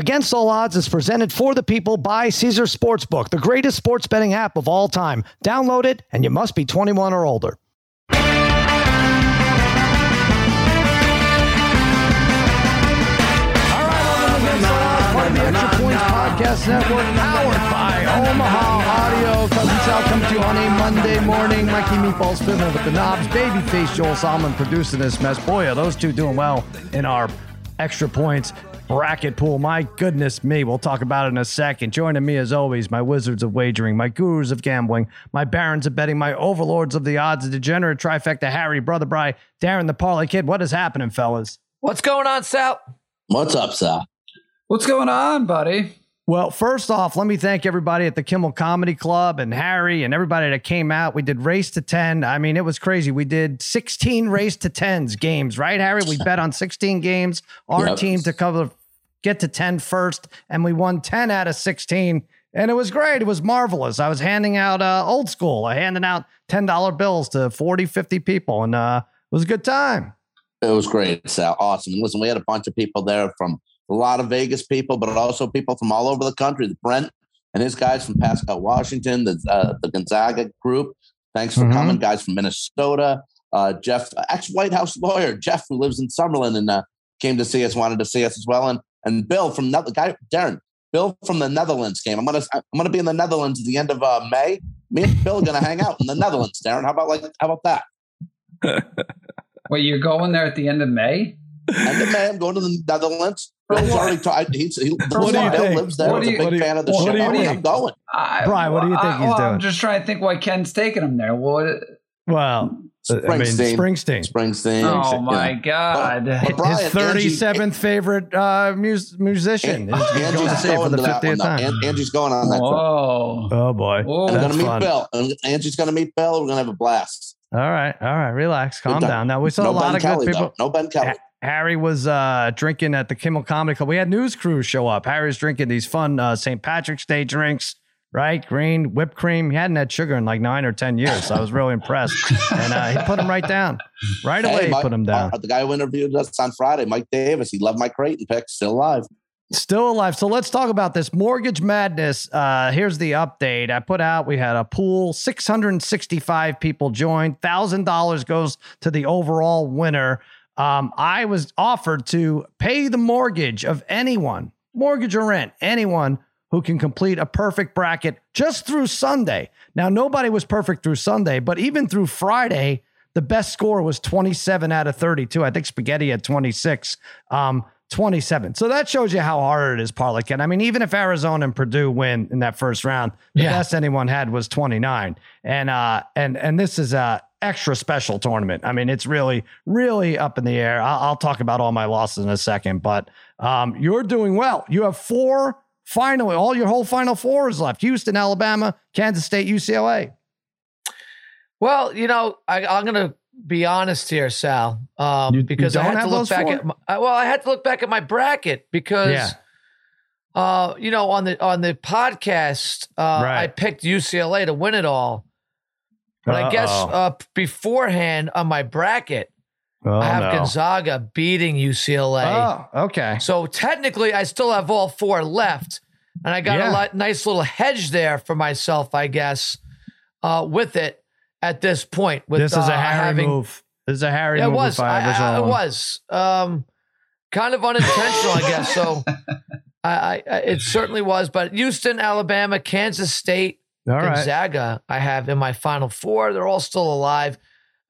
Against All Odds is presented for the people by Caesar Sportsbook, the greatest sports betting app of all time. Download it, and you must be 21 or older. Extra Points Podcast Network, powered by Omaha Audio. Cousin Sal coming to you on a Monday morning. Mikey Meatballs fiddling with the knobs. Babyface Joel Solomon producing this mess. Boy, are those two doing well in our Extra Points bracket pool. My goodness me. We'll talk about it in a second. Joining me as always, my wizards of wagering, my gurus of gambling, my barons of betting, my overlords of the odds, the degenerate trifecta, Harry, Brother Bry, Darren the Parlay Kid. What is happening, fellas? What's going on, Sal? What's up, Sal? What's going on, buddy? Well, first off, let me thank everybody at the Kimmel Comedy Club and Harry and everybody that came out. We did race to 10. I mean, it was crazy. We did 16 race to 10s games, right, Harry? We bet on 16 games, our Yep. team to cover get to 10 first, and we won 10 out of 16. And it was great. It was marvelous. I was handing out uh, old school, I handing out $10 bills to 40, 50 people, and uh, it was a good time. It was great, Sal. Awesome. Listen, we had a bunch of people there from a lot of Vegas people, but also people from all over the country. The Brent and his guys from Pasco, Washington, the uh, the Gonzaga group. Thanks for Mhm. coming, guys from Minnesota. Uh, Jeff, ex White House lawyer Jeff, who lives in Summerlin, and uh, came to see us, wanted to see us as well. And and Bill from the guy Darren, Bill from the Netherlands came. I'm gonna I'm gonna be in the Netherlands at the end of uh, May. Me and Bill are gonna hang out in the Netherlands, Darren. How about like how about that? Wait, you're going there at the end of May? End of May, I'm going to the Netherlands. Bill's already tried. He's, he, What do you Bill think? lives there. What He's do a you- big you- fan of the what show. do you I'm think? going. I, Brian, what do you think I, he's well, doing? I'm just trying to think why Ken's taking him there. What? Well, I mean, Springsteen. Springsteen. Springsteen. Oh you my know. God! But Brian, His 37th favorite uh, mus- musician. An- He's going to Angie's see it for going the to 50th time. An- Angie's going on that trip. Oh boy. Whoa. I'm going to meet fun. Bill. Angie's going to meet Bill. We're going to have a blast. All right, all right, relax, calm down. Now we saw no a lot Ben of Kelly, good people. though. No Ben Kelly. Ha- Harry was uh, drinking at the Kimmel Comedy Club. We had news crews show up. Harry's drinking these fun uh, St. Patrick's Day drinks, right? Green whipped cream. He hadn't had sugar in like nine or ten years, so I was really impressed. And uh, he put him right down, right away. Hey, he Mike- put him down. uh, the guy who interviewed us on Friday, Mike Davis, he loved my Creighton pick. Still alive. Still alive. So let's talk about this mortgage madness. Uh, here's the update. I put out. We had a pool. 665 people joined. Thousand dollars goes to the overall winner. Um, I was offered to pay the mortgage of anyone, mortgage or rent, anyone who can complete a perfect bracket just through Sunday. Now nobody was perfect through Sunday, but even through Friday, the best score was 27 out of 32. I think Spaghetti had 26. Um, 27. So that shows you how hard it is, Parlay Ken. I mean, even if Arizona and Purdue win in that first round, the Yeah. best anyone had was 29. And uh and and this is a extra special tournament. I mean, it's really, really up in the air. I'll, I'll talk about all my losses in a second, but um, you're doing well. You have four final, all your whole final four is left: Houston, Alabama, Kansas State, UCLA. Well, you know, I, I'm going to be honest here, Sal, um, You- you because I don't had to look back four? at. My, well, I had to look back at my bracket because, Yeah. uh, you know, on the on the podcast, uh, Right. I picked UCLA to win it all, but I guess uh, beforehand on my bracket, Oh, I have no. Gonzaga beating UCLA. Oh, okay. So technically, I still have all four left, and I got Yeah. a lot, nice little hedge there for myself, I guess, uh, with it at this point. With This is uh, a Harry having, move. This is a Harry Yeah, it move. was. I I, it was um, kind of unintentional, I guess. So I, I, it certainly was. But Houston, Alabama, Kansas State, All right. Gonzaga, I have in my final four. They're all still alive.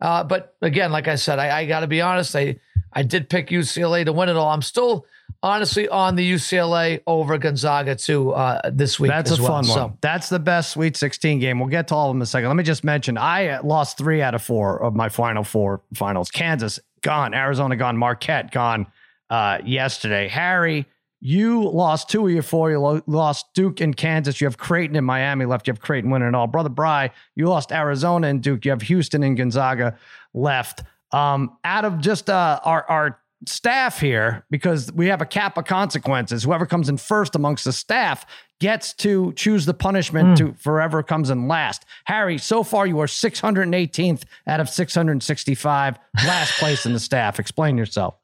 Uh, but again, like I said, I, I got to be honest. I I did pick UCLA to win it all. I'm still honestly on the UCLA over Gonzaga too uh, this week. That's a well. fun one. So, That's the best Sweet 16 game. We'll get to all of them in a second. Let me just mention I uh, lost three out of four of my final four finals. Kansas gone, Arizona gone, Marquette gone uh, yesterday. Harry, you lost two of your four. You lost Duke and Kansas. You have Creighton and Miami left. You have Creighton winning it all. Brother Bry, you lost Arizona and Duke. You have Houston and Gonzaga left. Um, out of just uh, our our staff here, because we have a cap of consequences. Whoever comes in first amongst the staff gets to choose the punishment to forever comes in last. Harry, so far you are 618th out of 665, last place in the staff. Explain yourself.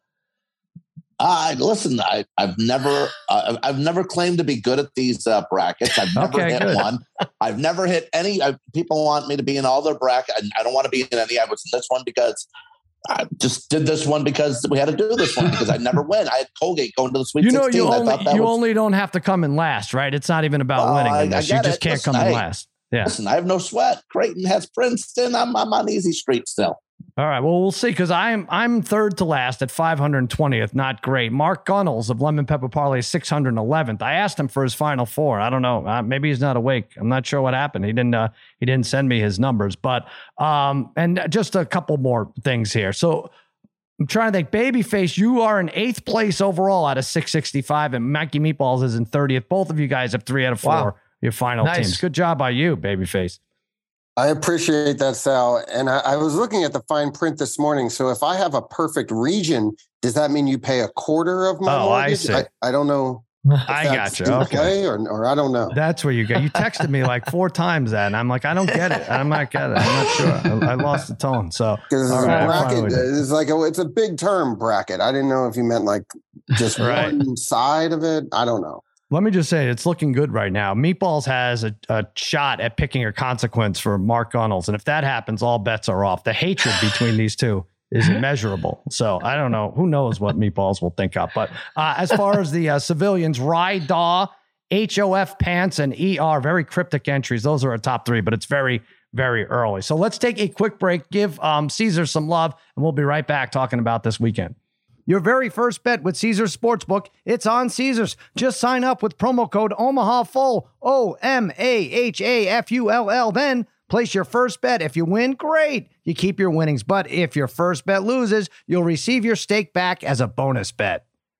I listen. I, I've never, uh, I've never claimed to be good at these uh, brackets. I've never Okay, hit good. one. I've never hit any. I, people want me to be in all their brackets. I, I don't want to be in any. I was in this one because I just did this one because we had to do this one because I never win. I had Colgate going to the Sweet You know, 16. you only you was, only don't have to come in last, right? It's not even about winning I-. You just it. can't Listen, come in last. Yeah. Listen, I have no sweat. Creighton has Princeton. I'm, I'm on easy street still. All right. Well, we'll see because I'm I'm third to last at 520th. Not great. Mark Gunnels of Lemon Pepper Parlay 611th. I asked him for his final four. I don't know. Uh, maybe he's not awake. I'm not sure what happened. He didn't. Uh, he didn't send me his numbers. But um, and just a couple more things here. So. I'm trying to think. Babyface, you are in eighth place overall out of 665, and Mikey Meatballs is in 30th. Both of you guys have three out of four. Wow. Your final Nice. teams. Good job by you, Babyface. I appreciate that, Sal. And I, I was looking at the fine print this morning. So if I have a perfect region, does that mean you pay a quarter of my Oh, I see. I, I don't know. I got you. Okay. Or, or I don't know. That's where you go. You texted me like four times that, and I'm like, I don't get it. I'm not get it. I'm not sure. I, I lost the tone. So Because it's right, a I'm fine bracket. It's like a, it's a big term bracket. I didn't know if you meant like just Right. one side of it. I don't know. Let me just say, it's looking good right now. Meatballs has a, a shot at picking a consequence for Mark Gunnels, and if that happens, all bets are off. The hatred between these two is immeasurable. So I don't know. Who knows what Meatballs will think up? But uh, as far as the uh, civilians, Rye Daw, HOF Pants, and ER, very cryptic entries. Those are our top three, but it's very, very early. So let's take a quick break, give um, Caesar some love, and we'll be right back talking about this weekend. Your very first bet with Caesars Sportsbook, it's on Caesars. Just sign up with promo code Omaha Full, O M A H A F U L L. Then place your first bet. If you win, great. You keep your winnings. But if your first bet loses, you'll receive your stake back as a bonus bet.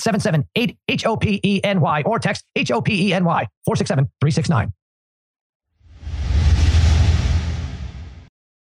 877 8 H O P E N Y or text H O P E N Y 467 369.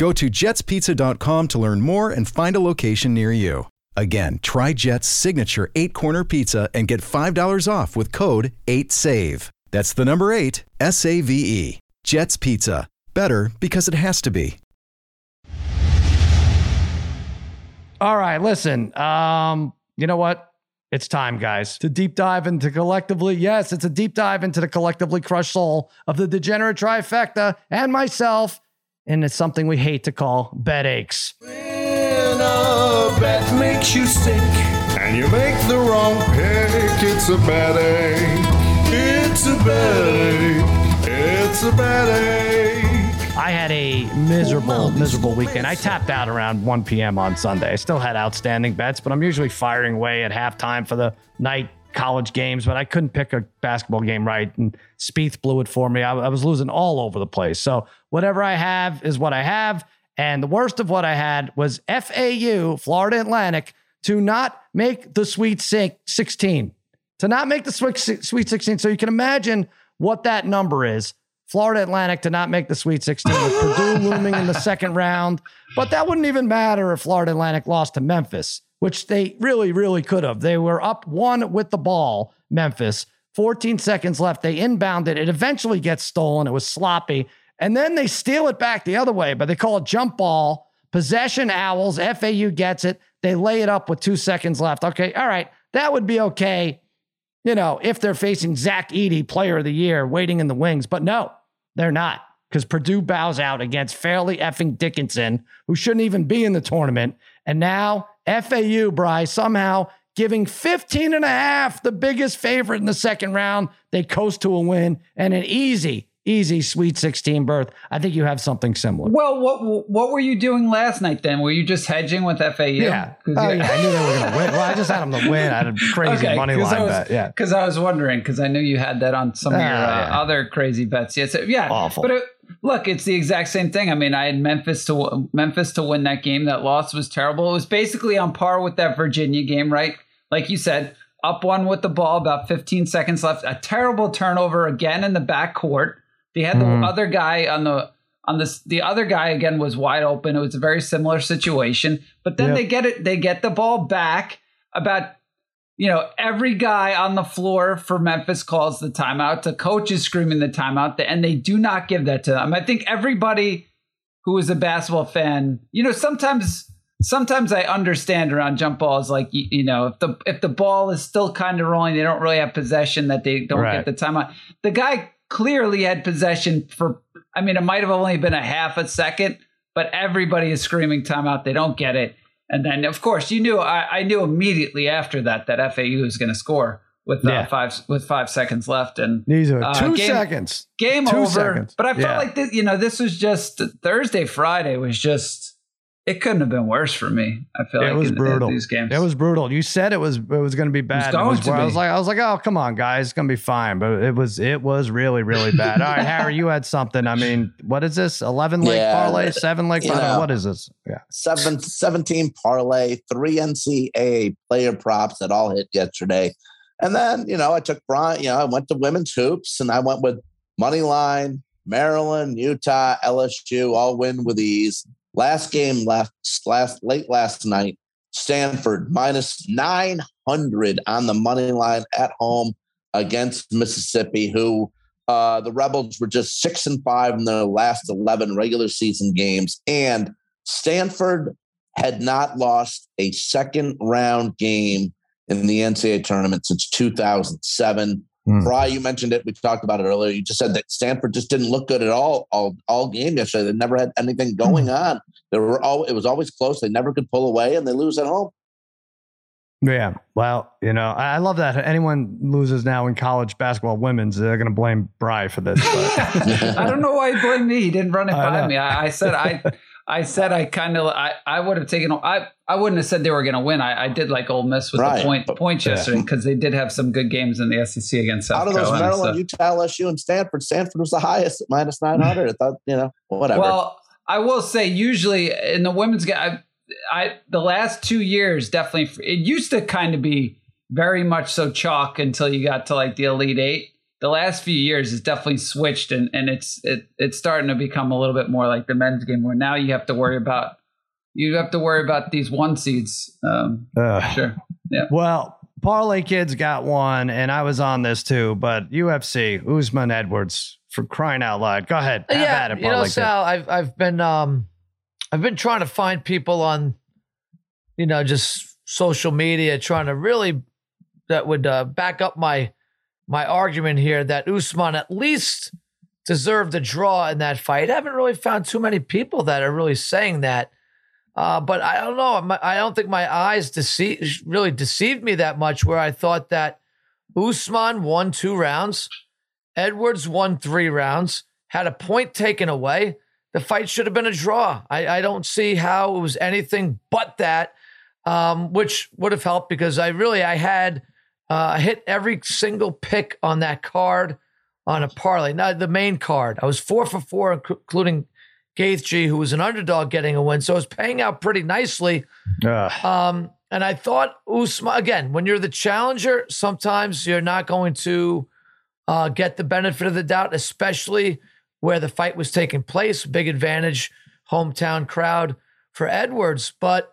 Go to jetspizza.com to learn more and find a location near you. Again, try Jet's signature eight corner pizza and get $5 off with code 8SAVE. That's the number eight, S A V E. Jet's Pizza. Better because it has to be. All right, listen. Um, you know what? It's time, guys, to deep dive into collectively. Yes, it's a deep dive into the collectively crushed soul of the degenerate trifecta and myself. And it's something we hate to call bed aches. When a bet makes you sick and you make the wrong pick, it's a bad ache. It's a bad ache. It's a bad ache. I had a miserable, miserable weekend. I tapped out around 1 p.m. on Sunday. I still had outstanding bets, but I'm usually firing away at halftime for the night college games, but I couldn't pick a basketball game right. And Spieth blew it for me. I, I was losing all over the place. So whatever I have is what I have. And the worst of what I had was FAU, Florida Atlantic, to not make the Sweet 16. To not make the Sweet Sweet 16. So you can imagine what that number is. Florida Atlantic to not make the Sweet 16 with Purdue looming in the second round. But that wouldn't even matter if Florida Atlantic lost to Memphis, which they really, really could have. They were up one with the ball, Memphis, 14 seconds left. They inbound it. It eventually gets stolen. It was sloppy. And then they steal it back the other way, but they call it jump ball. Possession Owls. FAU gets it. They lay it up with two seconds left. Okay. All right. That would be okay, you know, if they're facing Zach Edey, player of the year, waiting in the wings. But no, they're not because Purdue bows out against Fairleigh effing Dickinson, who shouldn't even be in the tournament. And now FAU, Bryce, somehow giving 15 and a half, the biggest favorite in the second round. They coast to a win and an easy, easy Sweet 16 berth. I think you have something similar. Well, what what were you doing last night then? Were you just hedging with FAU? Yeah. Oh, yeah. I knew they were going to win. Well, I just had them to win. I had a crazy Okay, money line was- bet. Yeah. Because I was wondering, because I knew you had that on some of your Ah, uh, yeah. other crazy bets. Yeah, so, yeah. Awful. But it, look, it's the exact same thing. I mean, I had Memphis to Memphis to win that game. That loss was terrible. It was basically on par with that Virginia game, right? Like you said, up one with the ball, about 15 seconds left. A terrible turnover again in the backcourt. They had Mhm. the other guy on the on this. The other guy again was wide open. It was a very similar situation. But then Yep. they get it. They get the ball back about you know, every guy on the floor for Memphis calls the timeout. The coach is screaming the timeout, and they do not give that to them. I think everybody who is a basketball fan, you know, sometimes sometimes I understand around jump balls, like you, you know, if the if the ball is still kind of rolling, they don't really have possession, that they don't Right. get the timeout. The guy clearly had possession for. I mean, it might have only been a half a second, but everybody is screaming timeout. They don't get it. And then, of course, you knew I, I knew immediately after that that FAU was going to score with uh, Yeah. five with five seconds left, and These are Uh, two game- seconds. game Two over. seconds. But I felt Yeah. like this, you know this was just Thursday, Friday was just it couldn't have been worse for me. I feel like it was in- in brutal. these games. It was brutal. You said it was it was going to be bad. It going was to where I was like I was like, oh come on, guys, it's going to be fine. But it was it was really really bad. All right, Harry, you had something. I mean, what is this? Eleven leg Yeah, parlay, seven leg parlay. know. What is this? Yeah, seven, 17 parlay, three NCAA player props that all hit yesterday. And then, you know, I took Brian, you know, I went to women's hoops and I went with money line, Maryland, Utah, LSU, all win with ease. Last game left last late last night, Stanford minus 900 on the money line at home against Mississippi, who uh, the Rebels were just six and five in their last 11 regular season games. And Stanford had not lost a second round game in the NCAA tournament since 2007. Hmm. Bry, you mentioned it. We talked about it earlier. You just said that Stanford just didn't look good at all all all game yesterday. They never had anything going on. They were all it was always close. They never could pull away, and they lose at home. yeah. Well, you know, I I love that anyone loses now in college basketball, women's, they're going to blame Bry for this. But I don't know why you blame me. He didn't run it I by know. me. I, I said I, I said I kind of I, I would have taken I I wouldn't have said they were going to win. I, I did like Ole Miss with Right. the point points Yeah. yesterday because they did have some good games in the SEC against South Out of those Carolina. Maryland, stuff. Utah, LSU, and Stanford, Stanford was the highest at minus nine hundred. I thought, you know, whatever. Well, I will say usually in the women's game, I, I the last two years definitely it used to kind of be very much so chalk until you got to like the elite eight. The last few years has definitely switched and, and it's it, it's starting to become a little bit more like the men's game where now you have to worry about you have to worry about these one seeds. Um, Ugh. sure. Well, Parlay Kids got one, and I was on this too. But UFC, Usman Edwards, for crying out loud, go ahead, have yeah, at it, you know, Parlay Sal, I've I've been um, I've been trying to find people on, you know, just social media, trying to really that would uh, back up my my argument here that Usman at least deserved a draw in that fight. I haven't really found too many people that are really saying that. Uh, but I don't know. I don't think my eyes dece- really deceived me that much. Where I thought that Usman won two rounds, Edwards won three rounds, had a point taken away. The fight should have been a draw. I, I don't see how it was anything but that, um, which would have helped because I really I had uh, hit every single pick on that card on a parlay, not the main card. I was four for four, inc- including Gaethje, who was an underdog, getting a win. So it was paying out pretty nicely. Um, and I thought Usman again, when you're the challenger, sometimes you're not going to uh, get the benefit of the doubt, especially where the fight was taking place. Big advantage, hometown crowd for Edwards. But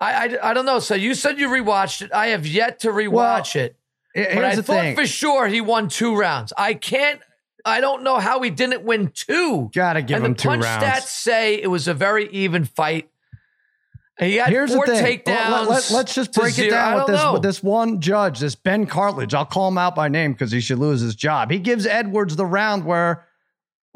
I, I, I don't know. So you said you rewatched it. I have yet to rewatch it. Here's but I the thought thing. for sure he won two rounds. I can't. I don't know how he didn't win two. Gotta give and him the two punch rounds. stats say it was a very even fight. He had Here's four the thing. takedowns. Let, us just break it down with this know. with this one judge, this Ben Cartlidge. I'll call him out by name because he should lose his job. He gives Edwards the round where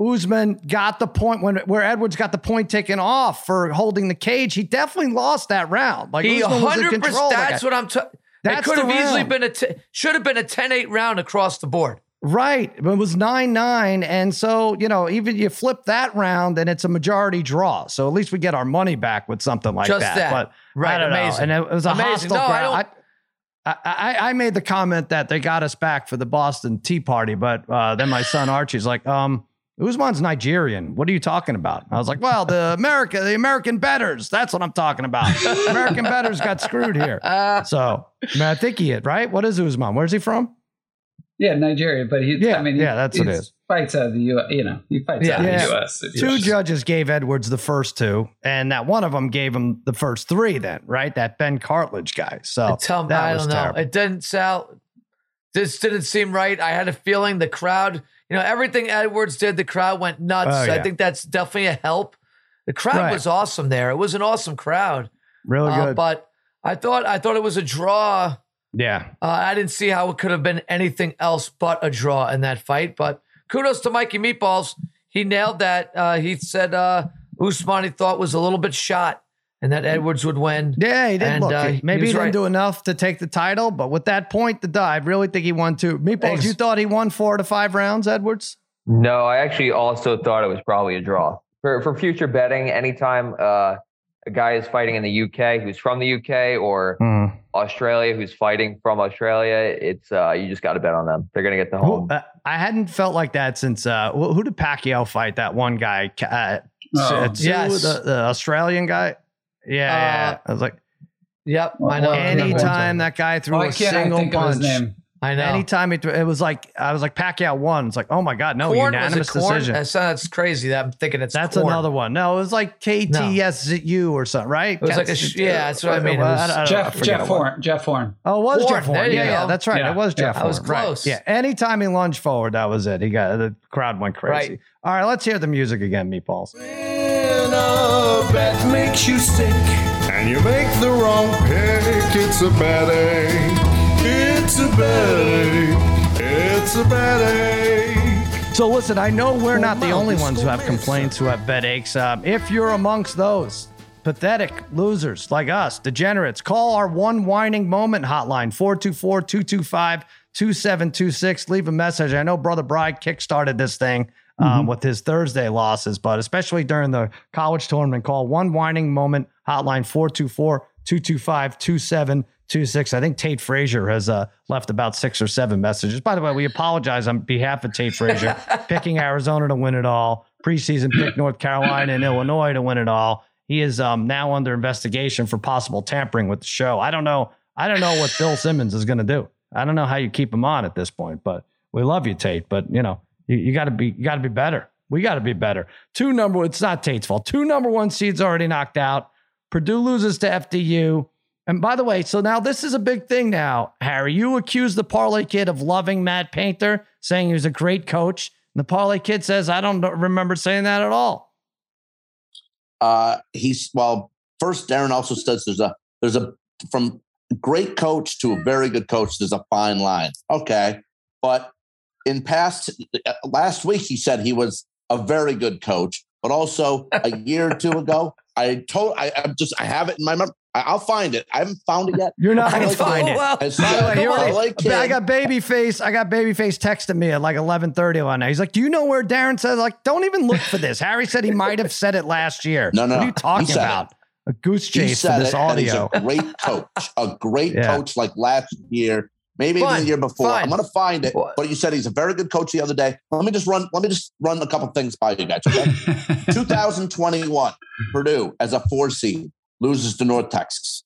Usman got the point when where Edwards got the point taken off for holding the cage. He definitely lost that round. Like he was in 100%. control. Like, That's what I'm. T- it That's could have easily round. been a. T- should have been a 10-8 round across the board. Right. It was 9 9. And so, you know, even you flip that round and it's a majority draw. So at least we get our money back with something like Just that. that. But Right, amazing. know. And it was a Amazing. hostile No, I crowd. I, I, I made the comment that they got us back for the Boston Tea Party, but uh, then my son Archie's like, um, Usman's Nigerian. What are you talking about? I was like, well, the America, the American betters. That's what I'm talking about. American betters got screwed here. So, I, mean, I think he is, right? What is Usman? Where's he from? Yeah, Nigeria, but he. Yeah, I mean, he, yeah, that's what it he's. Fights out of the U. You know, he fights out of Yeah. the U.S. Two just- judges gave Edwards the first two, and that one of them gave him the first three. Then, right? That Ben Cartlidge guy. So Tell me, that I was don't know. terrible. It didn't sound. This didn't seem right. I had a feeling the crowd. You know, everything Edwards did, the crowd went nuts. Oh, I think that's definitely a help. The crowd Right. was awesome there. It was an awesome crowd. Really Uh, good. but I thought I thought it was a draw. yeah. Uh, I didn't see how it could have been anything else but a draw in that fight. But kudos to Mikey Meatballs. He nailed that. Uh, he said uh, Usman he thought was a little bit shot and that Edwards would win. Yeah, he did And, look. uh, he- he maybe he, was didn't right. do enough to take the title, but with that point, the dive, really think he won two. Meatballs, Thanks. you thought he won four to five rounds, Edwards? No, I actually also thought it was probably a draw. For for future betting, anytime uh, a guy is fighting in the UK who's from the UK or Australia who's fighting from Australia, it's uh, you just got to bet on them. They're gonna get the home. Who, uh, I hadn't felt like that since uh, who, who did Pacquiao fight? That one guy, Ca- uh, Oh. Yes. the, the Australian guy. Yeah, uh, yeah. I was like, Yep, Well, I know. well, anytime that guy threw Why a can't I single think of punch. his name? I know. Anytime he threw, it was like I was like Pacquiao won. It's like, oh my god, no corn was unanimous it corn? decision. That's, that's crazy. That I'm thinking it's That's corn. another one. No, it was like KTSU or something, right? It was like a sh- yeah, that's what I mean. It was I don't know. I Jeff forget Jeff what. Horn. Jeff Horn. Oh, it was Horn, Jeff Horn. there you Yeah, yeah, that's right. Yeah, It was Jeff I was Horn. Right. close. Yeah. Anytime he lunged forward, that was it. He got the crowd went crazy. Right. All right, let's hear the music again, meatballs. When a bet makes you sick and you make the wrong pick, it's a bad ache. It's a bad ache. It's a bad ache. So listen, I know we're not the only ones who have complaints, who have bed aches. Um, if you're amongst those pathetic losers like us, degenerates, call our one whining moment hotline, 424-225-2726. Leave a message. I know Brother Bride kickstarted this thing um, with his Thursday losses, but especially during the college tournament, call one whining moment hotline, 424-225-2726. I think Tate Frazier has uh, left about six or seven messages. By the way, we apologize on behalf of Tate Frazier, picking Arizona to win it all, preseason pick North Carolina and Illinois to win it all. He is um, now under investigation for possible tampering with the show. I don't know. I don't know what Bill Simmons is going to do. I don't know how you keep him on at this point, but we love you, Tate. But you know, you, you got to be, you got to be better. We got to be better. Two number, it's not Tate's fault. Two number one seeds already knocked out. Purdue loses to FDU. And by the way, so now this is a big thing now, Harry. You accuse the Parlay Kid of loving Matt Painter, saying he was a great coach. And the Parlay Kid says, I don't remember saying that at all. Uh, he's well. First, Darren also says there's a there's a from great coach to a very good coach. There's a fine line. Okay, but in past uh, last week he said he was a very good coach, but also a year or two ago, I told I, I'm just I have it in my memory. I'll find it. I haven't found it yet. You're not to find it. Well, Has By the said, way, already- I got babyface. I got babyface texting me at like eleven thirty one night. He's like, "Do you know where Darren said? Like, don't even look for this." Harry said he might have said it last year. No, no, What are you talking said it. about? A goose chase for this it, and he's audio. a great coach, a great Yeah. coach like last year, maybe even the year before. fine. I'm going to find it. What? But you said he's a very good coach the other day. Let me just run. Let me just run a couple things by you guys. Okay? 2021, Purdue as a four seed loses to North Texas.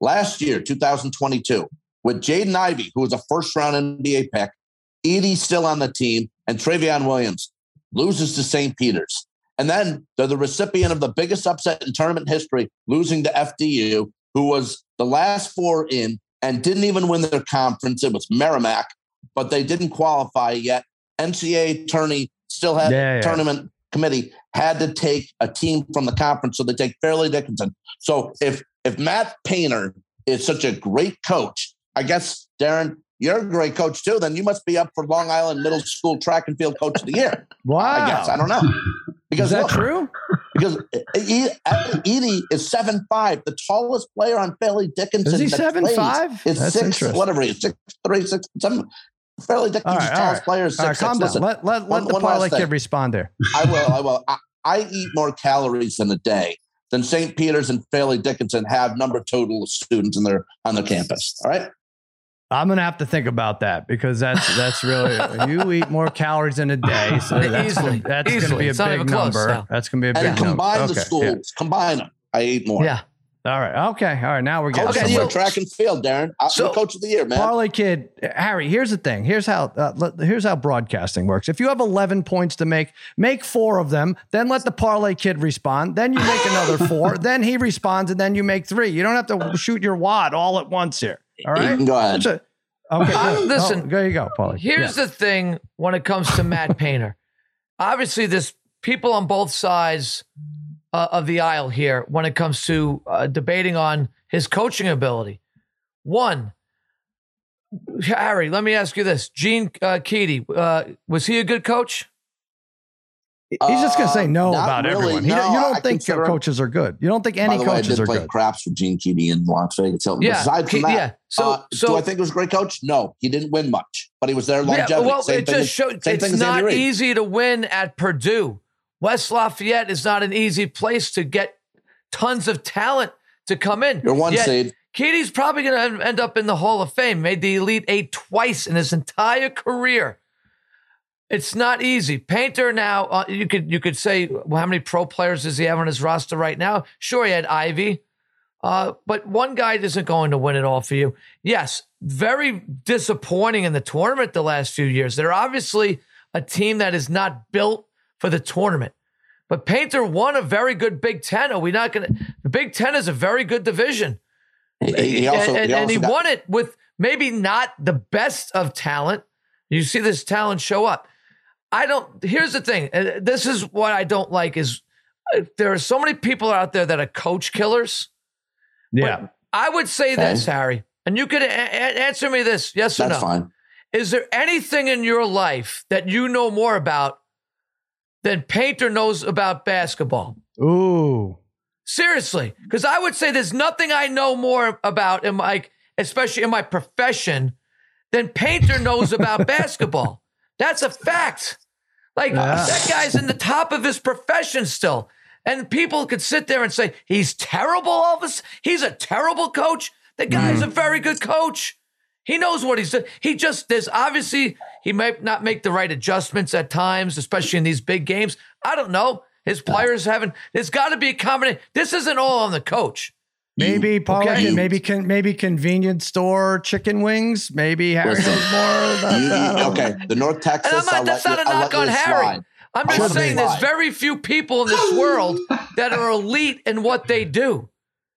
Last year, 2022, with Jaden Ivey, who was a first round NBA pick, Edey still on the team, and Trevion Williams loses to St. Peter's. And then they're the recipient of the biggest upset in tournament history, losing to FDU, who was the last four in and didn't even win their conference. It was Merrimack, but they didn't qualify yet. NCAA tourney still had Yeah, yeah. tournament committee had to take a team from the conference, so they take Fairleigh Dickinson. So if if Matt Painter is such a great coach, I guess Darren, you're a great coach too. Then you must be up for Long Island Middle School Track and Field Coach of the Year. Wow. I guess I don't know because Is that look, true? Because Edey is seven five, the tallest player on Fairleigh Dickinson. Is he that 7'5"? plays Is That's six, interesting. whatever he is, six three, six seven. Fairleigh Dickinson's right, tallest right. player is six six. calm down. Listen, Let, let, let one- the one last parlay kid respond there. I will. I will. I, I eat more calories in a day than St. Peter's and Fairleigh Dickinson have number total of students in their on their campus. All right. I'm gonna have to think about that because that's that's really you eat more calories in a day, so that's Easily. that's Easily. gonna be a It's big even close number. now. That's gonna be a big And combine number. the Okay, schools. yeah. Combine them. I eat more. Yeah. All right. Okay. All right. Now we're getting Coach Okay, somewhere. the track and field, Darren. I'm So- the coach of the year, man. Parlay kid, Harry. Here's the thing. Here's how. Uh, here's how broadcasting works. If you have 11 points to make, make four of them. Then let the parlay kid respond. Then you make another four. then he responds, and then you make three. You don't have to shoot your wad all at once here. All You can go ahead. That's. Okay. Uh, listen, Oh, there you go, Parlay. Here's the thing when it comes to Matt Painter. Obviously, there's people on both sides uh, of the aisle here when it comes to uh, debating on his coaching ability. One, Harry, let me ask you this: Gene uh, Keady, uh, was he a good coach? He's just going to say Uh, no about really, everyone. No, don't- you I don't think consider your coaches are good. You don't think any By the way, I coaches are play good. craps for Gene Keady in Las Vegas. Hilton. Yeah, Aside from that, yeah. So- uh, so- do I think he was a great coach? No, he didn't win much, but he was there Yeah, longevity. well, same it just as- showed it's not easy to win at Purdue. West Lafayette is not an easy place to get tons of talent to come in. You're one Yet, seed. Keady's probably going to end up in the Hall of Fame. Made the Elite Eight twice in his entire career. It's not easy. Painter now, uh, you could you could say, well, how many pro players does he have on his roster right now? Sure, he had Ivey, uh, but one guy isn't going to win it all for you. Yes, very disappointing in the tournament the last few years. They're obviously a team that is not built for the tournament. But Painter won a very good Big Ten. Are we not going to? The Big Ten is a very good division. He, he also, and, and, he, and he got- won it with maybe not the best of talent. You see this talent show up. I don't. Here's the thing. This is what I don't like is uh, there are so many people out there that are coach killers. Yeah. I would say Okay. this, Harry, and you could a- a- answer me this: yes or no. fine. Is there anything in your life that you know more about than Painter knows about basketball? Ooh. Seriously, because I would say there's nothing I know more about in my, especially in my profession, than Painter knows about basketball. That's a fact. Like Yeah. that guy's in the top of his profession still, and people could sit there and say he's terrible. All of us, he's a terrible coach. The guy's a mm. very good coach. He knows what he's doing. He just there's obviously he might not make the right adjustments at times, especially in these big games. I don't know. His players haven't. There's got to be a combination. This isn't all on the coach. Maybe parlay okay. maybe can maybe convenience store chicken wings. Maybe Harry Listen, more. About You- that. okay, the North Texas. And I'm not, that's let not you- a I'll knock on Harry. slide. I'm I'll just saying there's very few people in this world that are elite in what they do.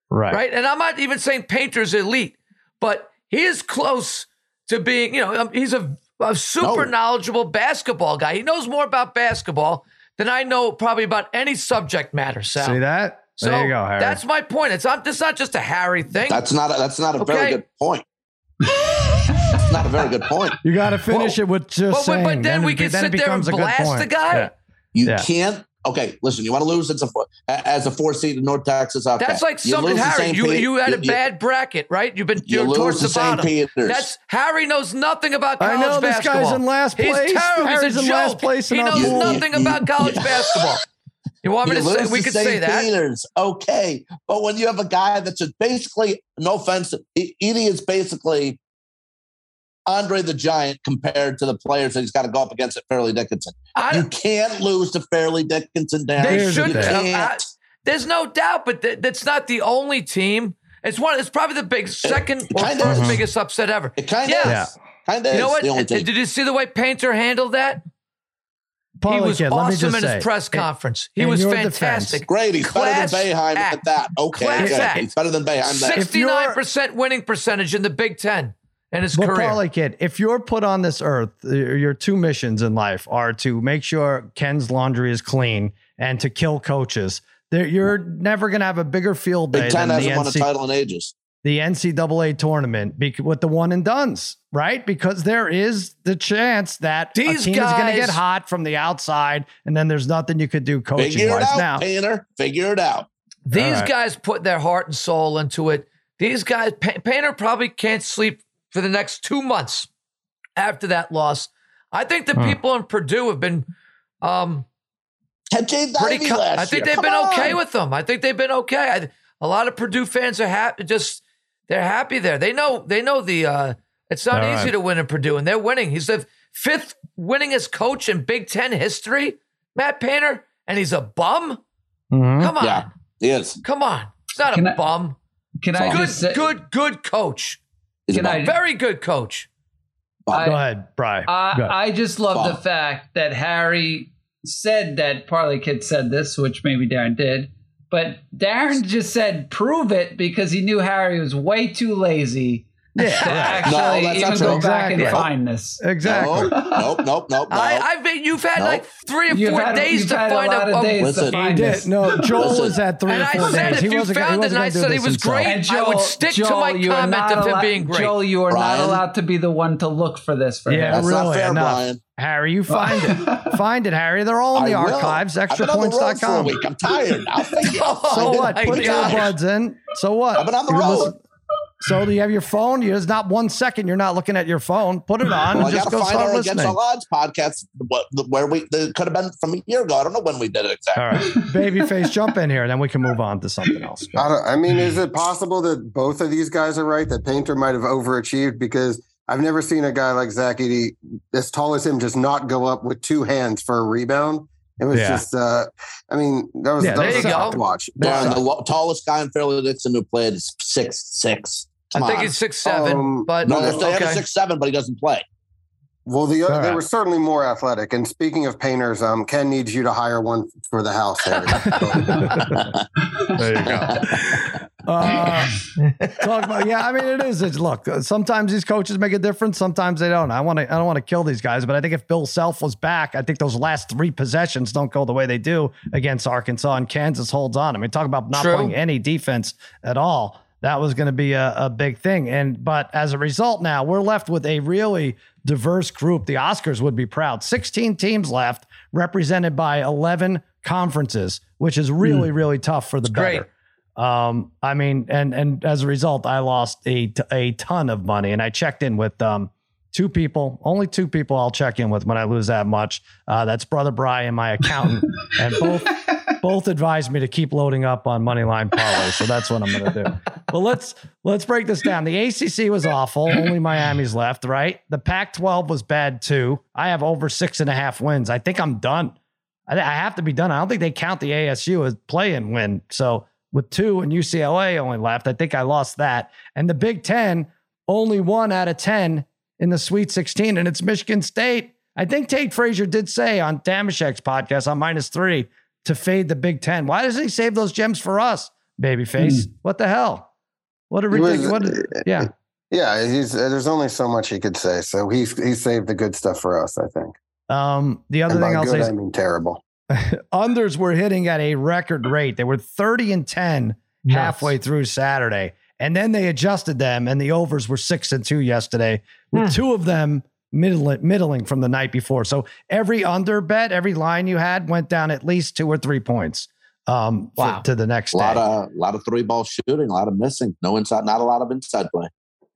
Right. right? And I'm not even saying Painter's elite, but he is close to being, you know, um, he's a, a super No. knowledgeable basketball guy. He knows more about basketball than I know probably about any subject matter, Sal. See that? So there you go, Harry. that's my point. It's not, it's not just a Harry thing. That's not. A, that's not a Okay. very good point. that's not a very good point. you got to finish Well, it with just but, saying. but then, we it- can then sit there and becomes a good blast the guy. Yeah. You Yeah. can't. Okay, listen. You want to lose as a four, as a four seed in North Texas. Okay. That's like You something, lose to Harry. You you had a you- bad bracket, right? You've been You you're lose towards to the bottom. Peters. That's Harry knows nothing about I college know this basketball. guy's in last place. He's terrible. Harry's He's a in joke. last place he knows nothing about college basketball. You want me to say we could say that? Peters, okay, but when you have a guy that's just basically, no offense, Edey is basically Andre the Giant compared to the players that he's got to go up against at Fairleigh Dickinson. I, You can't lose to Fairleigh Dickinson. They shouldn't. thing. can't. Uh, I- there's no doubt, but th- that's not the only team. It's one. It's probably the big second or kinda first is. biggest upset ever. It kind of Yeah. Is. Kind of You know what? the only team. Did you see the way Painter handled that? Parlay he was Kid, let me awesome just in say, his press conference. He was your fantastic. Great. He's Class better than Boeheim act. at that. Okay. Class okay. act. He's better than Boeheim. That. Sixty-nine percent winning percentage in the Big Ten in his But career. Parlay Kid, if you're put on this earth, your two missions in life are to make sure Ken's laundry is clean and to kill coaches. There, you're never going to have a bigger field day Big Ten than hasn't won a title in ages. The NCAA tournament bec- with the one and duns, right? Because there is the chance that These a team is going to get hot from the outside, and then there's nothing you could do coaching Figure it wise. out, Now, Painter. Figure it out. These All right. guys put their heart and soul into it. These guys, Pa- Painter probably can't sleep for the next two months after that loss. I think the Hmm. people in Purdue have been um, Had pretty. Ivey co- I think year. they've Come been okay on. with them. I think they've been okay. I, a lot of Purdue fans are happy. Just they're happy there. They know. They know the. Uh, it's not All easy right. to win in Purdue, and they're winning. He's the fifth winningest coach in Big Ten history, Matt Painter, and he's a bum. Mhm. Come on, Yeah. He is. come on. He's not Can a I- bum. Can I Good, just say, good, good coach. Can a I- bum. Very good coach. Bum. go ahead, Bry. I, ahead. I just love the fact that Harry said that Parlay Kid said this, which maybe Darren did, but Darren just said prove it because he knew Harry was way too lazy to yeah, actually No, that's even go true. back and find this. exactly. Nope, nope, nope, nope. no. I, I've been. You've had Nope. like three or You've four had- days to had a find lot out. of what- days Listen. to He find did. this. No, Joel Listen. was at three And or I four said days. if He you wasn't found it wasn't and I said he was himself. great, And I would stick to my comment not of him being great. Joel, you are Brian? not allowed to be the one to look for this for Yeah, him. That's really, not fair, enough. Brian. Harry, you find it. find it, Harry. They're all in the I archives, I've been on the road for a extrapoints.com. week. I'm tired. I'll figure it out. So Oh what? Put gosh. earbuds in. So what? I've been on the You can road. listen- So do you have your phone? There's not one second you're not looking at your phone. Put it on Well, I and just got to go find start our Against listening. All Odds podcast, what, where we it could have been from a year ago. I don't know when we did it exactly. All right, babyface, jump in here, and then we can move on to something else. I, don't, I mean, is it possible that both of these guys are right? That Painter might have overachieved because I've never seen a guy like Zach Edey, as tall as him, just not go up with two hands for a rebound. It was Yeah. just, uh, I mean, that was, Yeah, that there was you tough go. to watch. Darren, Yeah. the lo- tallest guy in Fairleigh Dixon who played is six six. Come I think on. he's six seven, Um, but no, they're okay. okay. six seven, but he doesn't play. Well, the All they right. were certainly more athletic. And speaking of painters, um, Ken needs you to hire one for the house. Harry. There you go. Uh, talk about yeah. I mean, it is. It's look. Sometimes these coaches make a difference. Sometimes they don't. I want to. I don't want to kill these guys, but I think if Bill Self was back, I think those last three possessions don't go the way they do against Arkansas and Kansas holds on. I mean, talk about not True. playing any defense at all. That was going to be a, a big thing. And but as a result, now we're left with a really diverse group. The Oscars would be proud. 16 teams left, represented by 11 conferences, which is really, really tough for the great. better. Um, I mean, and and as a result, I lost a t- a ton of money, and I checked in with um two people, only two people I'll check in with when I lose that much. Uh, that's brother Brian, my accountant, and both both advised me to keep loading up on moneyline parlay. So that's what I'm going to do. But let's let's break this down. The ACC was awful. Only Miami's left, right? The Pac-12 was bad too. I have over six and a half wins. I think I'm done. I, I have to be done. I don't think they count the ASU as play and win. So with two and UCLA only left, I think I lost that. And the Big Ten only one out of 10 in the Sweet 16, and it's Michigan State. I think Tate Frazier did say on Damashek's podcast on minus three to fade the Big Ten. Why doesn't he save those gems for us, babyface? Hmm. What the hell? What a He was- ridiculous. What a- uh, yeah. yeah, he's, uh, there's only so much he could say. So he's he saved the good stuff for us, I think. Um, the other And by thing I'll good, say is I mean terrible. unders were hitting at a record rate. They were 30 and 10 halfway through Saturday. And then they adjusted them, and the overs were six and two yesterday, with two of them middling, middling from the night before. So every under bet, every line you had went down at least two or three points um, for- Wow. to the next A lot day. of a lot of three ball shooting, a lot of missing, no inside, not a lot of inside play.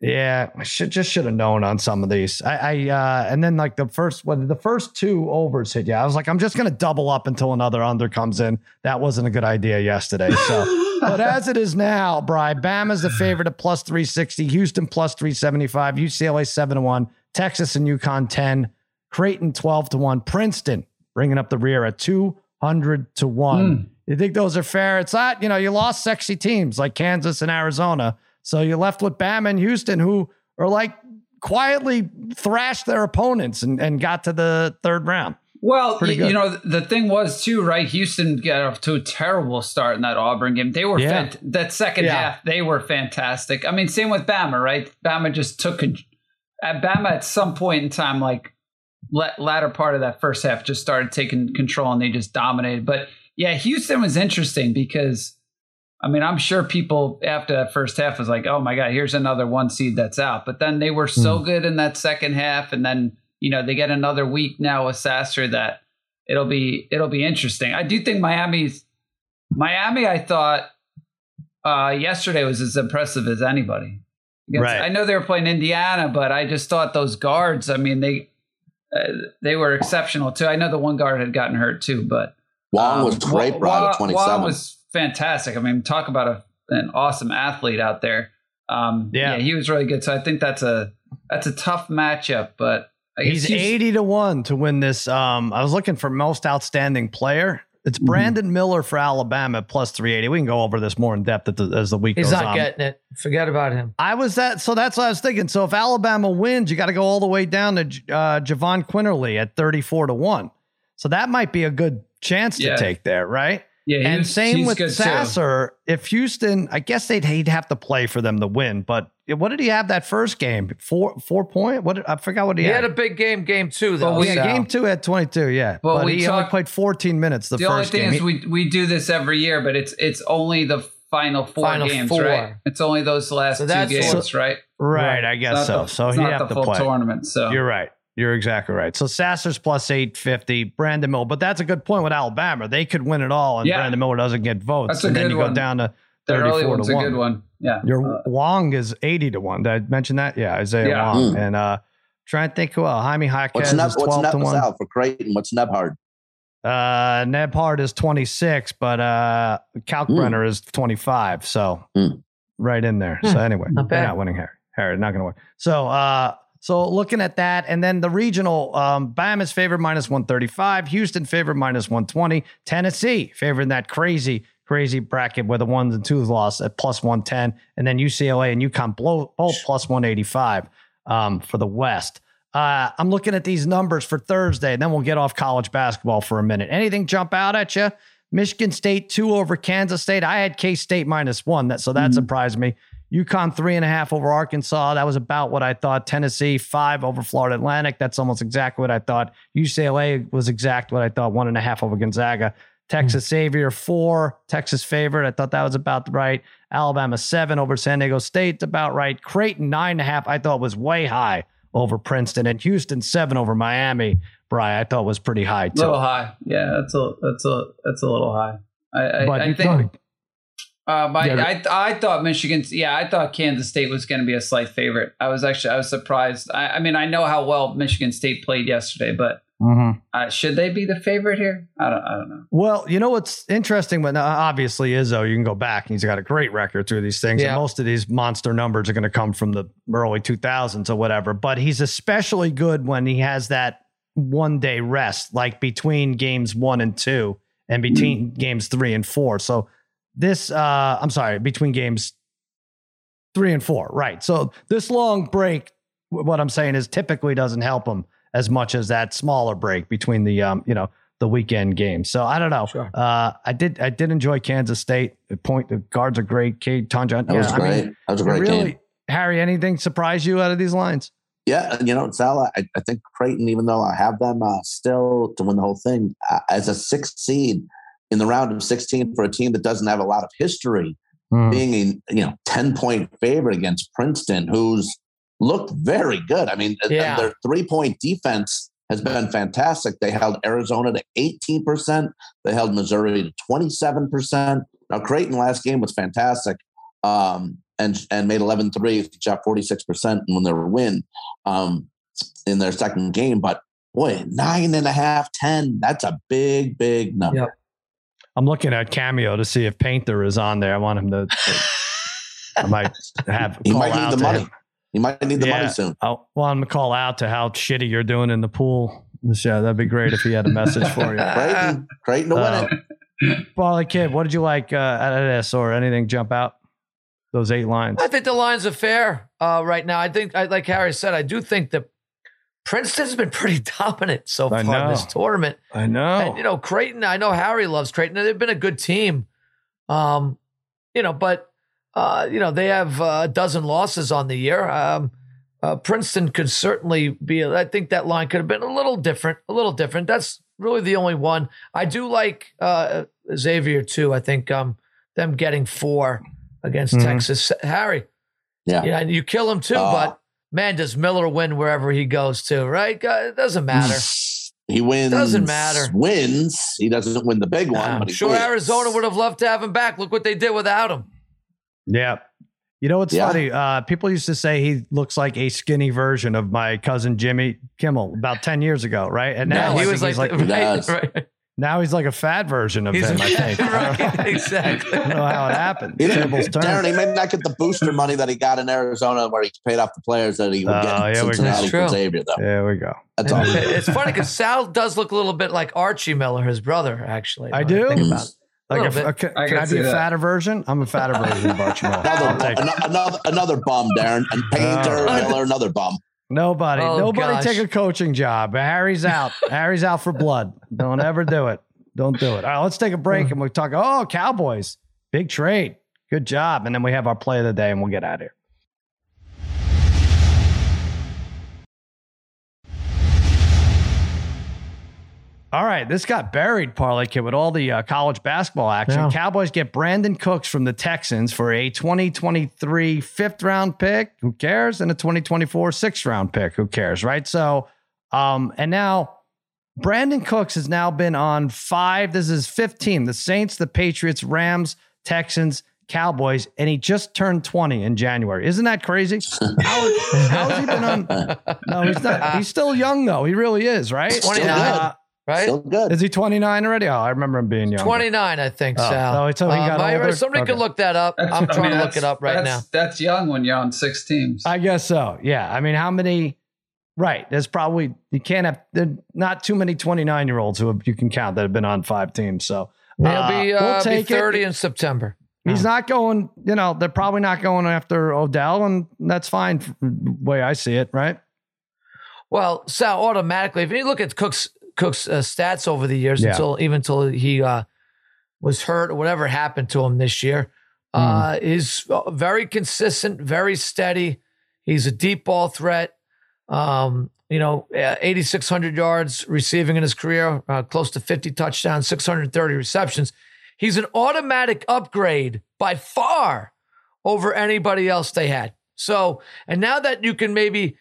Yeah, I should just should have known on some of these. I, I uh, and then like the first when the first two overs hit, yeah, I was like, I'm just gonna double up until another under comes in. That wasn't a good idea yesterday. So, but as it is now, Bry, Bama's the favorite at plus 360, Houston plus 375, UCLA seven to one, Texas and UConn 10, Creighton 12 to one, Princeton bringing up the rear at 200 to one. You think those are fair? It's not, you know, you lost sexy teams like Kansas and Arizona. So you're left with Bama and Houston, who are like quietly thrashed their opponents and, and got to the third round. Well, Pretty y- good. you know, the thing was too, right? Houston got off to a terrible start in that Auburn game. They were Yeah. fant- that second Yeah. half. They were fantastic. I mean, same with Bama, right? Bama just took con- at Bama at some point in time, like la- latter part of that first half, just started taking control and they just dominated. But yeah, Houston was interesting because. I mean, I'm sure people after that first half was like, "Oh my god, here's another one seed that's out." But then they were so Hmm. good in that second half, and then you know they get another week now with Sasser that it'll be it'll be interesting. I do think Miami's Miami. I thought uh, yesterday was as impressive as anybody. Against- Right. I know they were playing Indiana, but I just thought those guards. I mean, they uh, they were exceptional too. I know the one guard had gotten hurt too, but Wong was um, great, Wa- Brad, at 27. Wong was fantastic. I mean, talk about a, an awesome athlete out there. Um, Yeah. yeah. he was really good. So I think that's a that's a tough matchup, but I guess He's 80 to 1 to win this. Um, I was looking for most outstanding player. It's Mm-hmm. Brandon Miller for Alabama plus 380. We can go over this more in depth at the, as the week goes. He's goes not on. getting it. Forget about him. I was that, so that's what I was thinking. So if Alabama wins, you got to go all the way down to uh, Jahvon Quinerly at 34 to 1. So that might be a good chance to Yeah. take there, right? Yeah, and same with good too. Sasser. If Houston, I guess they'd he'd have to play for them to win. But what did he have that first game? Four four point. What I forgot what he, had. He had. had a big game, game two, though. But we- yeah, Sal. game two at twenty two. Yeah, But but, we he only talk- played fourteen minutes the, the only first thing game. is He- we we do this every year, but it's it's only the final four Final games, four. right? It's only those last So two games, what- right? right, I guess so. the- so he'd have the to play. tournament. So You're right. You're exactly right. So Sasser's plus eight fifty. Brandon Miller, but that's a good point with Alabama. They could win it all, and Yeah. Brandon Miller doesn't get votes. That's a and then good you go down to the early thirty four one's to a one. good one. Yeah. Your Uh, Wong is eighty to one. Did I mention that? Yeah, Isaiah Yeah. Wong. Mm. And uh trying to think who else. Jaime What's Jaquez Neb, is what's twelve Neb to one. Sal, for Creighton? What's Nembhard? Uh, Nembhard is 26, but uh, Kalkbrenner is 25. So Mm. right in there. So anyway, not they're not winning here. Harry, not going to win. So, uh, so looking at that, and then the regional, um, Bama's favorite minus 135, Houston favorite minus 120, Tennessee favored in that crazy, crazy bracket where the ones and twos lost at plus 110, and then UCLA and UConn blow, both plus 185 um, for the West. Uh, I'm looking at these numbers for Thursday, and then we'll get off college basketball for a minute. Anything jump out at you? Michigan State two over Kansas State. I had K State minus one, that so that surprised me. UConn three and a half over Arkansas. That was about what I thought. Tennessee five over Florida Atlantic. That's almost exactly what I thought. UCLA was exact what I thought. One and a half over Gonzaga. Texas hmm. Xavier four. Texas favorite. I thought that was about right. Alabama seven over San Diego State. About right. Creighton nine and a half. I thought was way high over Princeton and Houston seven over Miami. Bry, I thought was pretty high a too. little high. Yeah, that's a that's a that's a little high. I, I, But I think thought- uh, my, Yeah, I I thought Michigan. Yeah, I thought Kansas State was going to be a slight favorite. I was actually I was surprised. I, I mean, I know how well Michigan State played yesterday, but Mhm. uh, should they be the favorite here? I don't I don't know. Well, you know what's interesting, but obviously Izzo, you can go back and he's got a great record through these things. Yeah. And most of these monster numbers are going to come from the early 2000s or whatever. But he's especially good when he has that one day rest, like between games one and two and between games three and four. So this, uh, I'm sorry, between games three and four, right? So this long break, what I'm saying is typically doesn't help them as much as that smaller break between the, um, you know, the weekend games. So I don't know. Sure. Uh, I did, I did enjoy Kansas State. The point, the guards are great. Cade Tundra. That was I great. mean, that was a it great really, game. Harry, anything surprise you out of these lines? Yeah, you know, Sal, I, I think Creighton, even though I have them uh, still to win the whole thing, uh, as a sixth seed in the round of 16 for a team that doesn't have a lot of history, being a you know 10 point favorite against Princeton, who's looked very good. I mean, Yeah. their three point defense has been fantastic. They held Arizona to 18%, they held Missouri to 27%. Now, Creighton last game was fantastic. Um, and, and made 11 threes, shot 46% when they were win um, in their second game. But boy, nine and a half, 10, that's a big, big number. Yep. I'm looking at Cameo to see if Painter is on there. I want him to. to- I might have He might need the money. him. He might need the Yeah. money soon. I want him to call out to how shitty you're doing in the pool. Yeah, that'd be great if he had a message for you. Creighton, Creighton to win Uh, it. Parlay Kid, what did you like uh, out of this or anything jump out? Those eight lines. I think the lines are fair uh, right now. I think, I, like Harry said, I do think that Princeton's been pretty dominant so far in this tournament. I know. And you know, Creighton, I know Harry loves Creighton. They've been a good team. Um, you know, but uh, you know, they have uh, a dozen losses on the year. Um, uh, Princeton could certainly be. I think that line could have been a little different, a little different. That's really the only one. I do like uh, Xavier too. I think um, them getting four against Mhm. Texas. Harry, Yeah. yeah, and you kill him too, Oh. but man, does Miller win wherever he goes to, right? It doesn't matter. He wins. Doesn't matter. Wins. He doesn't win the big one, I'm but he sure wins. Arizona would have loved to have him back. Look what they did without him. Yeah. You know what's Yeah. funny? Uh, people used to say he looks like a skinny version of my cousin Jimmy Kimmel about 10 years ago, right? And now No, he was like, he's like He right, right. Now he's like a fat version of He's him, I think. I don't know- right, exactly. I don't know how it happened. He didn't, Tables turned. Darren, he may not get the booster money that he got in Arizona where he paid off the players that he would Oh, get in yeah, we- Cincinnati That's for true. Xavier, though. There we go. That's all. it's funny because Sal does look a little bit like Archie Miller, his brother, actually. I when do? Think about it. Like, Little a, bit. can, I can can I be a that. fatter version? I'm a fatter version of Archie Miller. Another, take it. ano- another, another bum, Darren. And Painter, Oh. Miller, another bum. Nobody, Oh, nobody gosh. take a coaching job. Harry's out. Harry's out for blood. Don't ever do it. Don't do it. All right, let's take a break and we'll talk. Oh, Cowboys, big trade. Good job. And then we have our play of the day and we'll get out of here. All right, this got buried, Parlay Kid, with all the uh, college basketball action. Yeah. Cowboys get Brandin Cooks from the Texans for a 2023 fifth round pick. Who cares? And a 2024 sixth round pick. Who cares? Right. So, um, and now Brandin Cooks has now been on five. This is 15. The Saints, the Patriots, Rams, Texans, Cowboys, and he just turned 20 in January. Isn't that crazy? How, how has he been on? No, he's not. He's still young, though. He really is, right? 29. Uh, right? Still good. is he 29 already? Oh, I remember him being young. 29, I think, Oh, Sal. oh, so he got I- older? somebody could look that up. That's- I'm I trying mean, to look it up right now. that's, That's young when you're on six teams. I guess so. Yeah. I mean, how many? Right. There's probably you can't have there not too many 29 year olds who have, you can count that have been on five teams. So He'll uh, be, uh, we'll be take 30 it. in September. He's not going. You know, they're probably not going after Odell, and that's fine. The way I see it, right? Well, Sal, automatically, if you look at Cook's Cook's uh, stats over the years, Yeah. until even until he uh, was hurt or whatever happened to him this year, uh, Mm-hmm. is very consistent, very steady. He's a deep ball threat. Um, you know, uh, 8,600 yards receiving in his career, uh, close to 50 touchdowns, 630 receptions. He's an automatic upgrade by far over anybody else they had. So, and now that you can maybe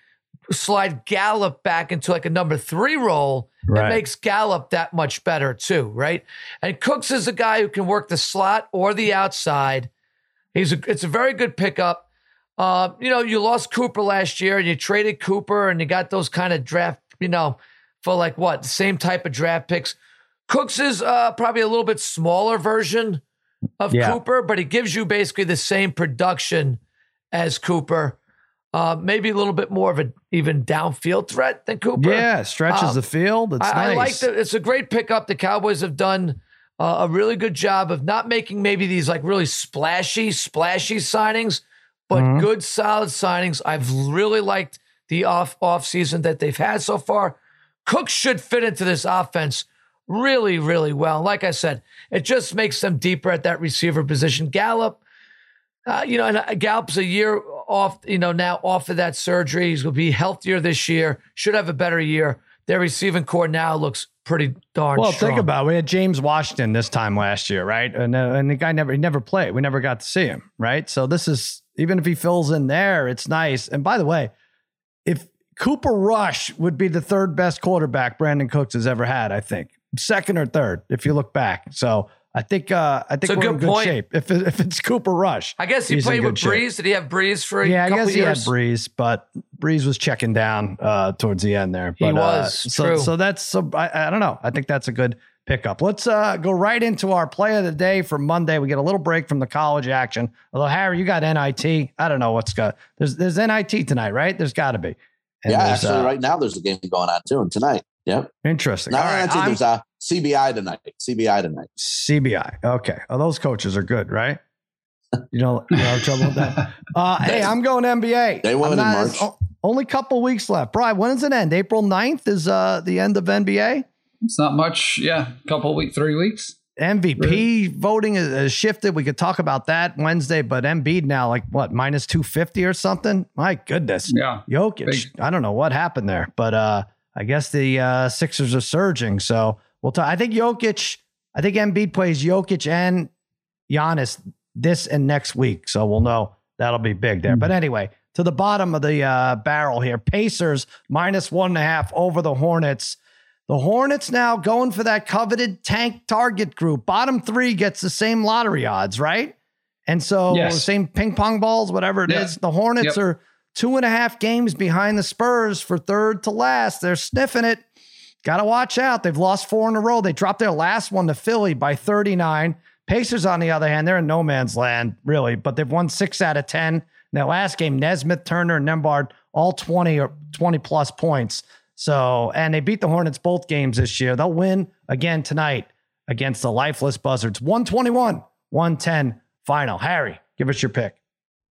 slide Gallup back into like a number three role, Right. it makes Gallup that much better too, right? And Cooks is a guy who can work the slot or the outside. He's a, it's a very good pickup. Uh, you know, you lost Cooper last year and you traded Cooper and you got those kind of draft, you know, for like what, the same type of draft picks. Cooks is uh, probably a little bit smaller version of Yeah. Cooper, but he gives you basically the same production as Cooper. Uh, maybe a little bit more of an even downfield threat than Cooper. Yeah, stretches Um, the field. It's I, nice. I like that. It's a great pickup. The Cowboys have done uh, a really good job of not making maybe these like really splashy, splashy signings, but Mhm. good, solid signings. I've really liked the off off season that they've had so far. Cook should fit into this offense really, really well. Like I said, it just makes them deeper at that receiver position. Gallup, uh, you know, and uh, Gallup's a year off, you know, now off of that surgery. He's going to be healthier this year, should have a better year. Their receiving corps now looks pretty darn Well, strong. think about it. We had James Washington this time last year, right? And uh, and the guy never he never played. We never got to see him, right? So this is even if he fills in there, it's nice. And by the way, if Cooper Rush would be the third best quarterback Brandin Cooks has ever had, I think second or third if you look back. So I think uh, I think It's we're in good good point. shape. If it, if it's Cooper Rush, I guess he he's played with shape. Brees. Did he have Brees for a Yeah, I couple guess he years? had Brees, but Brees was checking down uh, towards the end there. He But, uh, was, so, true. so that's so I, I don't know. I think that's a good pickup. Let's uh, go right into our play of the day for Monday. We get a little break from the college action. Although Harry, you got NIT. I don't know what's got. There's there's NIT tonight, right? There's got to be. And yeah, actually, uh, right now there's a game going on too, and tonight. Yep. Interesting. No, All no, right, there's a CBI tonight. CBI tonight. CBI. Okay. Oh, those coaches are good, right? You don't, you don't have trouble with that. Uh, hey, I'm going NBA. They won I'm in March. Oh, Only a couple weeks left. Brian, when does it end? April 9th is uh, the end of NBA? It's not much. Yeah, couple week, three weeks. MVP voting has, has shifted. We could talk about that Wednesday, but Embiid now like what minus two fifty or something. My goodness, Yeah. Jokic. Big. I don't know what happened there, but uh, I guess the uh, Sixers are surging. So we'll talk. I think Jokic. I think Embiid plays Jokic and Giannis this and next week, so we'll know that'll be big there. But anyway, to the bottom of the uh, barrel here, Pacers minus one and a half over the Hornets. The Hornets now going for that coveted tank target group. Bottom three gets the same lottery odds, right? And so Yes. same ping pong balls, whatever it is. The Hornets Yep. are two and a half games behind the Spurs for third to last. They're sniffing it. Got to watch out. They've lost four in a row. They dropped their last one to Philly by 39. Pacers, on the other hand, they're in no man's land, really, but they've won six out of 10. In that last game, Nesmith, Turner, and Nembhard, all 20 or 20 plus points. So, and they beat the Hornets both games this year. They'll win again tonight against the lifeless Buzzards. 121, 110 final. Harry, give us your pick.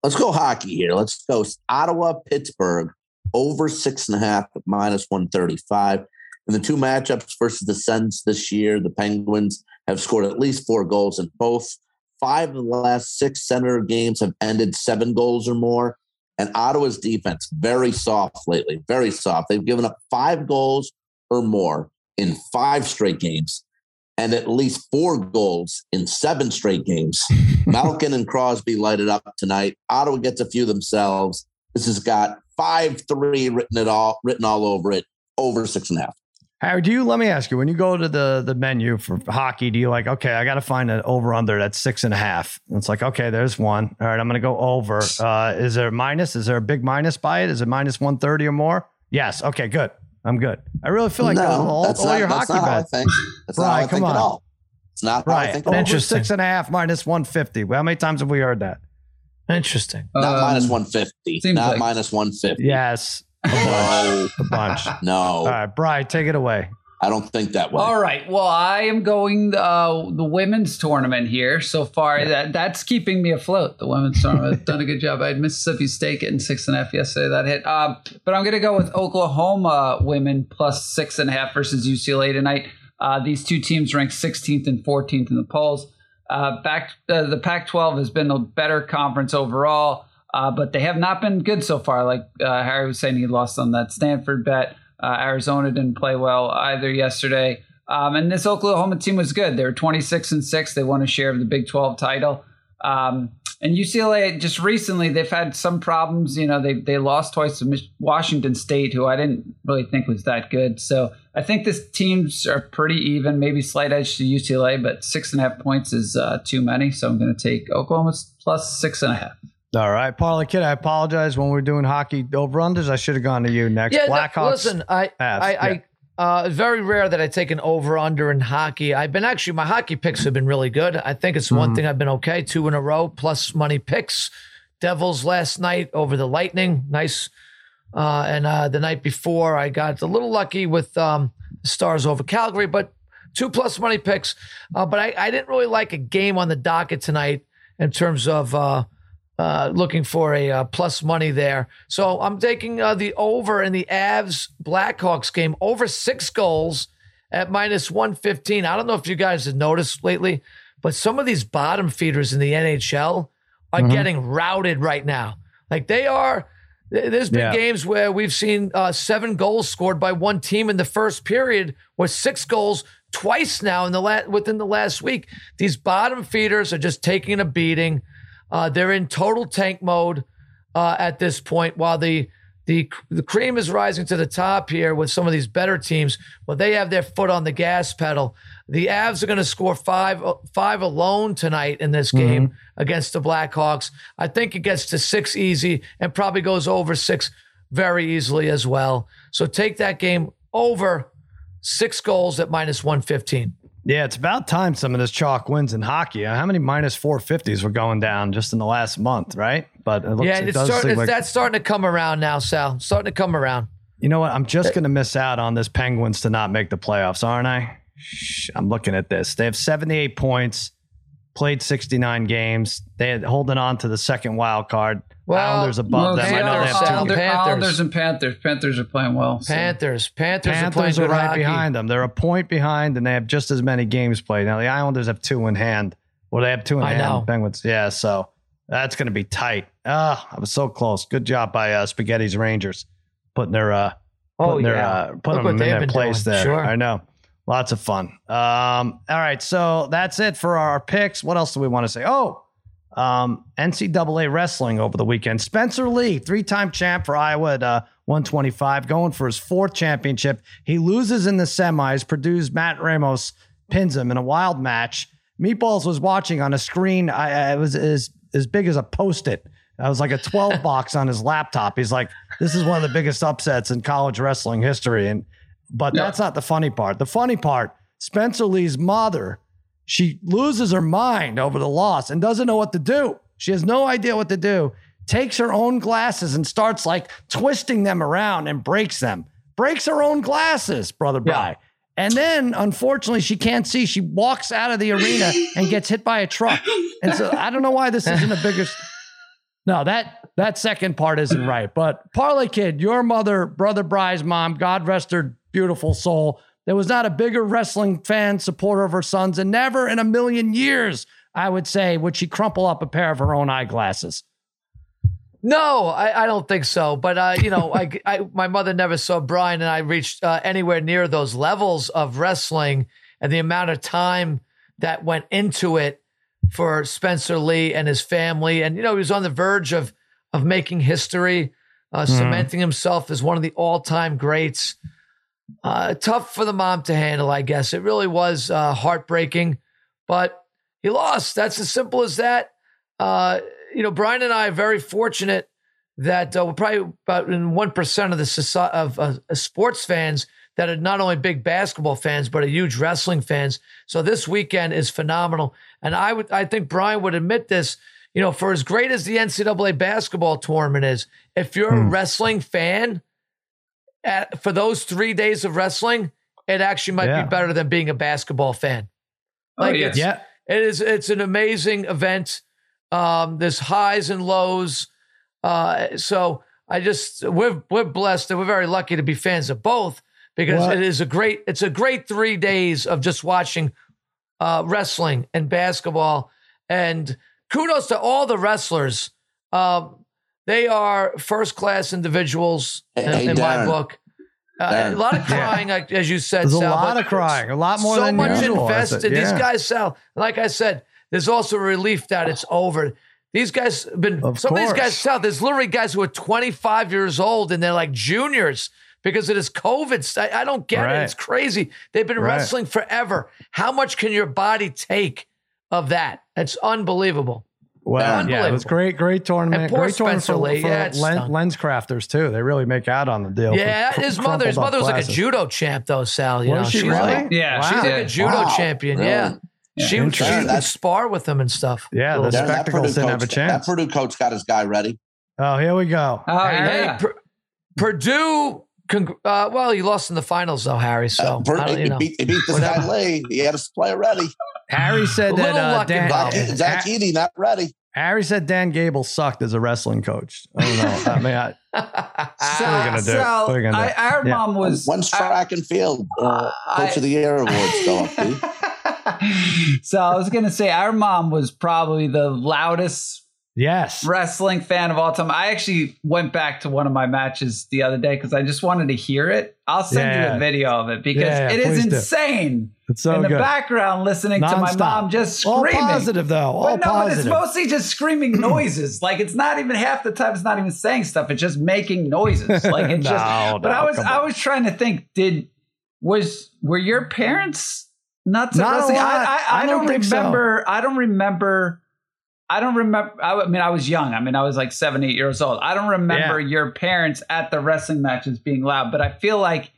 Let's go hockey here. Let's go Ottawa, Pittsburgh, over six and a half minus 135. In the two matchups versus the Sens this year, the Penguins have scored at least four goals in both. Five of the last six Senator games have ended seven goals or more. And Ottawa's defense, very soft lately, very soft. They've given up five goals or more in five straight games and at least four goals in seven straight games. Malkin and Crosby lighted up tonight. Ottawa gets a few themselves. This has got five three written it all written all over it, over six and a half. Harry, do you let me ask you when you go to the the menu for hockey, do you like, okay, I gotta find an over under that's six and a half? And it's like, okay, there's one. All right, I'm gonna go over. Uh, is there a minus? Is there a big minus by it? Is it minus 130 or more? Yes. Okay, good. I'm good. I really feel like no, all, that's all not, your that's hockey not how I bets. think. That's not how I come think on. at all. It's not how I Right. think at all. Over Interesting. six and a half minus 150. Well, how many times have we heard that? Interesting. Not Um, minus 150. Not like- minus 150. Yes. No, A bunch. no. All right, Brian, take it away. I don't think that way. All right. Well, I am going uh, the women's tournament here so far. That that's keeping me afloat. The women's tournament done a good job. I had Mississippi State getting six and a half yesterday. That hit. Um, but I'm going to go with Oklahoma women plus six and a half versus UCLA tonight. Uh, these two teams ranked 16th and 14th in the polls. Uh, back uh, the Pac-12 has been a better conference overall, uh, but they have not been good so far. Like uh, Harry was saying, he lost on that Stanford bet. Uh, Arizona didn't play well either yesterday. Um, and this Oklahoma team was good. They were 26 and 6. They won a share of the Big 12 title. Um, and UCLA just recently they've had some problems. You know, they they lost twice to Washington State, who I didn't really think was that good. So I think this teams are pretty even, maybe slight edge to UCLA, but six and a half points is uh, too many. So I'm going to take Oklahoma plus six and a half. All right, Parlay Kid, I apologize when we are doing hockey over unders. I should have gone to you next. Yeah, no, listen, I, Avs, I, yeah. I, uh, it's very rare that I take an over under in hockey. I've been actually my hockey picks have been really good. I think it's one Mhm. thing I've been okay, two in a row plus money picks. Devils last night over the Lightning, nice. Uh, and uh, the night before, I got a little lucky with um, Stars over Calgary, but two plus money picks. Uh, but I, I didn't really like a game on the docket tonight in terms of uh, looking for a uh, plus money there. So I'm taking uh, the over in the Avs Blackhawks game over six goals at minus 115. I don't know if you guys have noticed lately, but some of these bottom feeders in the NHL are Mhm. getting routed right now. Like they are. There's been Yeah. games where we've seen uh, seven goals scored by one team in the first period, or six goals twice now in the la- within the last week. These bottom feeders are just taking a beating. Uh, they're in total tank mode uh, at this point, while the the the cream is rising to the top here with some of these better teams. Well, they have their foot on the gas pedal. The Avs are going to score five five alone tonight in this game against the Blackhawks. I think it gets to six easy and probably goes over six very easily as well. So take that game over six goals at minus one fifteen. Yeah, it's about time some of this chalk wins in hockey. How many minus 450s were going down just in the last month, right? But it looks, yeah, it it's, does start, seem it's like, that's starting to come around now, Sal. Starting to come around. you know what? I'm just going to miss out on this Penguins to not make the playoffs, aren't I? Shh, I'm looking at this. They have 78 points. played 69 games. They had holding on to the second wild card. Well, Islanders above Well, them. I know they have two. Panthers. Islanders and Panthers. Panthers are playing well. so- Panthers. Panthers, are playing Panthers are good right hockey. behind them. They're a point behind, and they have just as many games played. Now the Islanders have two in hand. Well, they have two in I hand. know. Penguins, yeah. So that's going to be tight. Ah, I was so close. Good job by uh, Spaghetti's Rangers putting their uh, Oh, putting their yeah. uh, putting Look them in their place doing. there. Sure. I know. Lots of fun. Um, all right, so that's it for our picks. What else do we want to say? Oh, um, NCAA wrestling over the weekend. Spencer Lee, three-time champ for Iowa at uh, 125, going for his fourth championship. He loses in the semis. Purdue's Matt Ramos pins him in a wild match. Meatballs was watching on a screen. I, it was as as big as a post-it. I was like a 12 box on his laptop. He's like, this is one of the biggest upsets in college wrestling history. And but Yeah. that's not the funny part. The funny part, Spencer Lee's mother, she loses her mind over the loss and doesn't know what to do. She has no idea what to do. Takes her own glasses and starts like twisting them around and breaks them. Breaks her own glasses, brother Bry. And then, unfortunately, she can't see. She walks out of the arena and gets hit by a truck. And so I don't know why this isn't a bigger. No, that that second part isn't right. But Parlay Kid, your mother, brother Bry's mom, God rest her beautiful soul. There was not a bigger wrestling fan supporter of her sons, and never in a million years, I would say, would she crumple up a pair of her own eyeglasses. No, I, I don't think so. But uh, you know, I, I my mother never saw Brian and I reached uh, anywhere near those levels of wrestling and the amount of time that went into it for Spencer Lee and his family. And you know, he was on the verge of of making history, uh, Mhm. cementing himself as one of the all time greats. Uh, tough for the mom to handle, I guess. It really was uh, heartbreaking, but he lost. That's as simple as that. Uh, you know, Brian and I are very fortunate that uh, we're probably about in one percent of the soci- of uh, sports fans that are not only big basketball fans but are huge wrestling fans. So this weekend is phenomenal, and I would I think Brian would admit this. You know, for as great as the NCAA basketball tournament is, if you're a wrestling fan, at, for those three days of wrestling, it actually might Yeah. be better than being a basketball fan. Oh, Like yes. it's, Yeah. it is. It's an amazing event. Um, there's highs and lows. Uh, so I just we're we're blessed and we're very lucky to be fans of both because What? it is a great. It's a great three days of just watching uh, wrestling and basketball. And kudos to all the wrestlers. Um, they are first class individuals in, Hey, in my book. Uh, a lot of crying, like, as you said. There's a lot of crying, a lot more so than much usual. invested. These Yeah. guys, Sal, like I said, there's also relief that it's over. These guys have been, Of some of these guys, Sal, there's literally guys who are 25 years old and they're like juniors because it is COVID. I, I don't get Right. it. It's crazy. They've been Right. wrestling forever. How much can your body take of that? It's unbelievable. Well, yeah, it was great, great tournament. And poor Great tournament Spencer for, Lee, for yeah, it len- LensCrafters too. They really make out on the deal. Yeah, cr- his mother, his mother was like a judo champ, though, Sal. You Was know, she she's really? like, Yeah, Wow. she's like a judo Wow, champion. really? Yeah, Yeah. she, she would spar with him and stuff. Yeah, the Little- that spectacles Purdue didn't have a chance. That Purdue coach got his guy ready. Oh, here we go. Oh, Harry, yeah. Hey, Purdue. Cong- uh, well, he lost in the finals, though, Harry. So Uh, Purdue- I don't, you he, know. beat, he beat this guy Lee. He had his player ready. Harry said that little uh, Dan, involved. Zach, Zach Edey not ready. Harry said Dan Gable sucked as a wrestling coach. I don't know. I mean, I, So, What are you gonna do? so What are you gonna I, our Yeah. mom was When's I- track and field uh, I- coach of the year awards go up? So I was gonna say our mom was probably the loudest yes. wrestling fan of all time. I actually went back to one of my matches the other day because I just wanted to hear it. I'll send Yeah. you a video of it because Yeah, yeah, it is insane. do. It's so in the good. background, listening to my mom just screaming. All positive though. All But no, but it's mostly just screaming noises. Like it's not even half the time. It's not even saying stuff. It's just making noises. Like it's No, just. But I was I was trying to think. Did was were your parents nuts Not at a lot. I, I, I, I don't don't think so. remember. I don't remember. I don't remember. I, I mean, I was young. I mean, I was like seven, eight years old. I don't remember Yeah. your parents at the wrestling matches being loud, but I feel like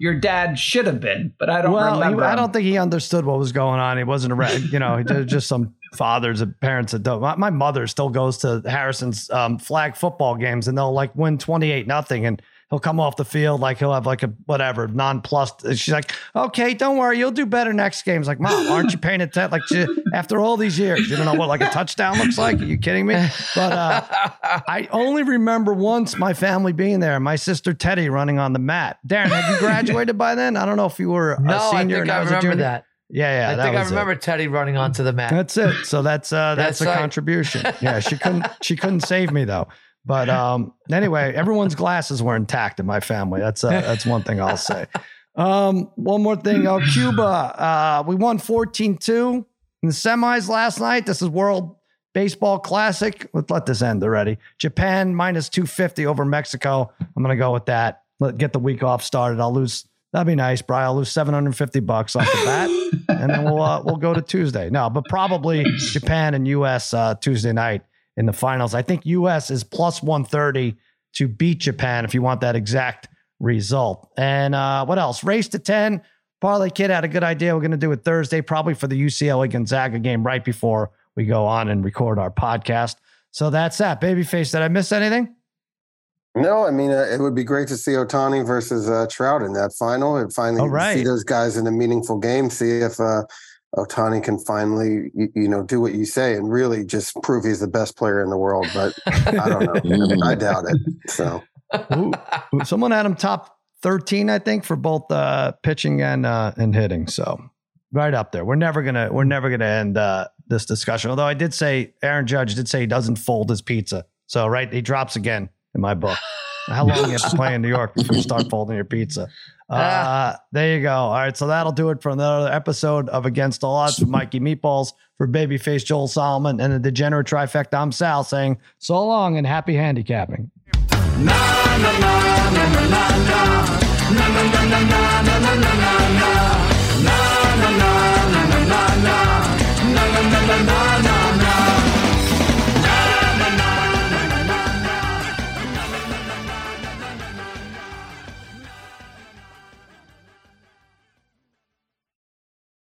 your dad should have been. But I don't well, he-. I don't think he understood what was going on. He wasn't a, re- you know, he just some fathers and parents that don't. My, my mother still goes to Harrison's um, flag football games, and they'll like win twenty eight nothing, and he'll come off the field like he'll have like a whatever nonplussed. She's like, okay, don't worry, you'll do better next game. It's like, mom, aren't you paying attention? Like after all these years, you don't know what like a touchdown looks like. Are you kidding me? But uh, I only remember once my family being there. My sister Teddy running on the mat. Darren, had you graduated by then? I don't know if you were a no, I senior. think and I a remember that. Yeah, yeah. I that think I was it. remember Teddy running onto the mat. That's it. So that's uh that's, That's a contribution. Yeah, she couldn't she couldn't save me though. But um anyway, everyone's glasses were intact in my family. That's uh, that's one thing I'll say. Um one more thing. Oh, Cuba. Uh we won 14-2 in the semis last night. This is World Baseball Classic. Let's let this end already. Japan minus 250 over Mexico. I'm gonna go with that. Let get the week off started. I'll lose That'd be nice, Brian. I'll lose 750 bucks off the bat, and then we'll uh, we'll go to Tuesday. No, but probably Japan and US uh, Tuesday night in the finals. I think US is plus 130 to beat Japan if you want that exact result. And uh, what else? Race to 10. Parlay Kid had a good idea. We're going to do it Thursday, probably for the UCLA Gonzaga game right before we go on and record our podcast. So that's that. Babyface, did I miss anything? No, I mean uh, it would be great to see Ohtani versus uh, Trout in that final, and finally All right. see those guys in a meaningful game. See if uh, Ohtani can finally, you, you know, do what you say and really just prove he's the best player in the world. But I don't know. I doubt it. So Ooh, ooh, someone had him top 13, I think, for both uh, pitching and uh, and hitting. So right up there. We're never gonna we're never gonna end uh, this discussion. Although I did say Aaron Judge did say he doesn't fold his pizza. So right, he drops again in my book. How long you have to play in New York before you start folding your pizza? Uh, ah. there you go. All right. So that'll do it for another episode of Against All Odds with Mikey Meatballs for Babyface Joel Solomon and the Degenerate Trifecta. I'm Sal saying so long and happy handicapping. Na, na, na,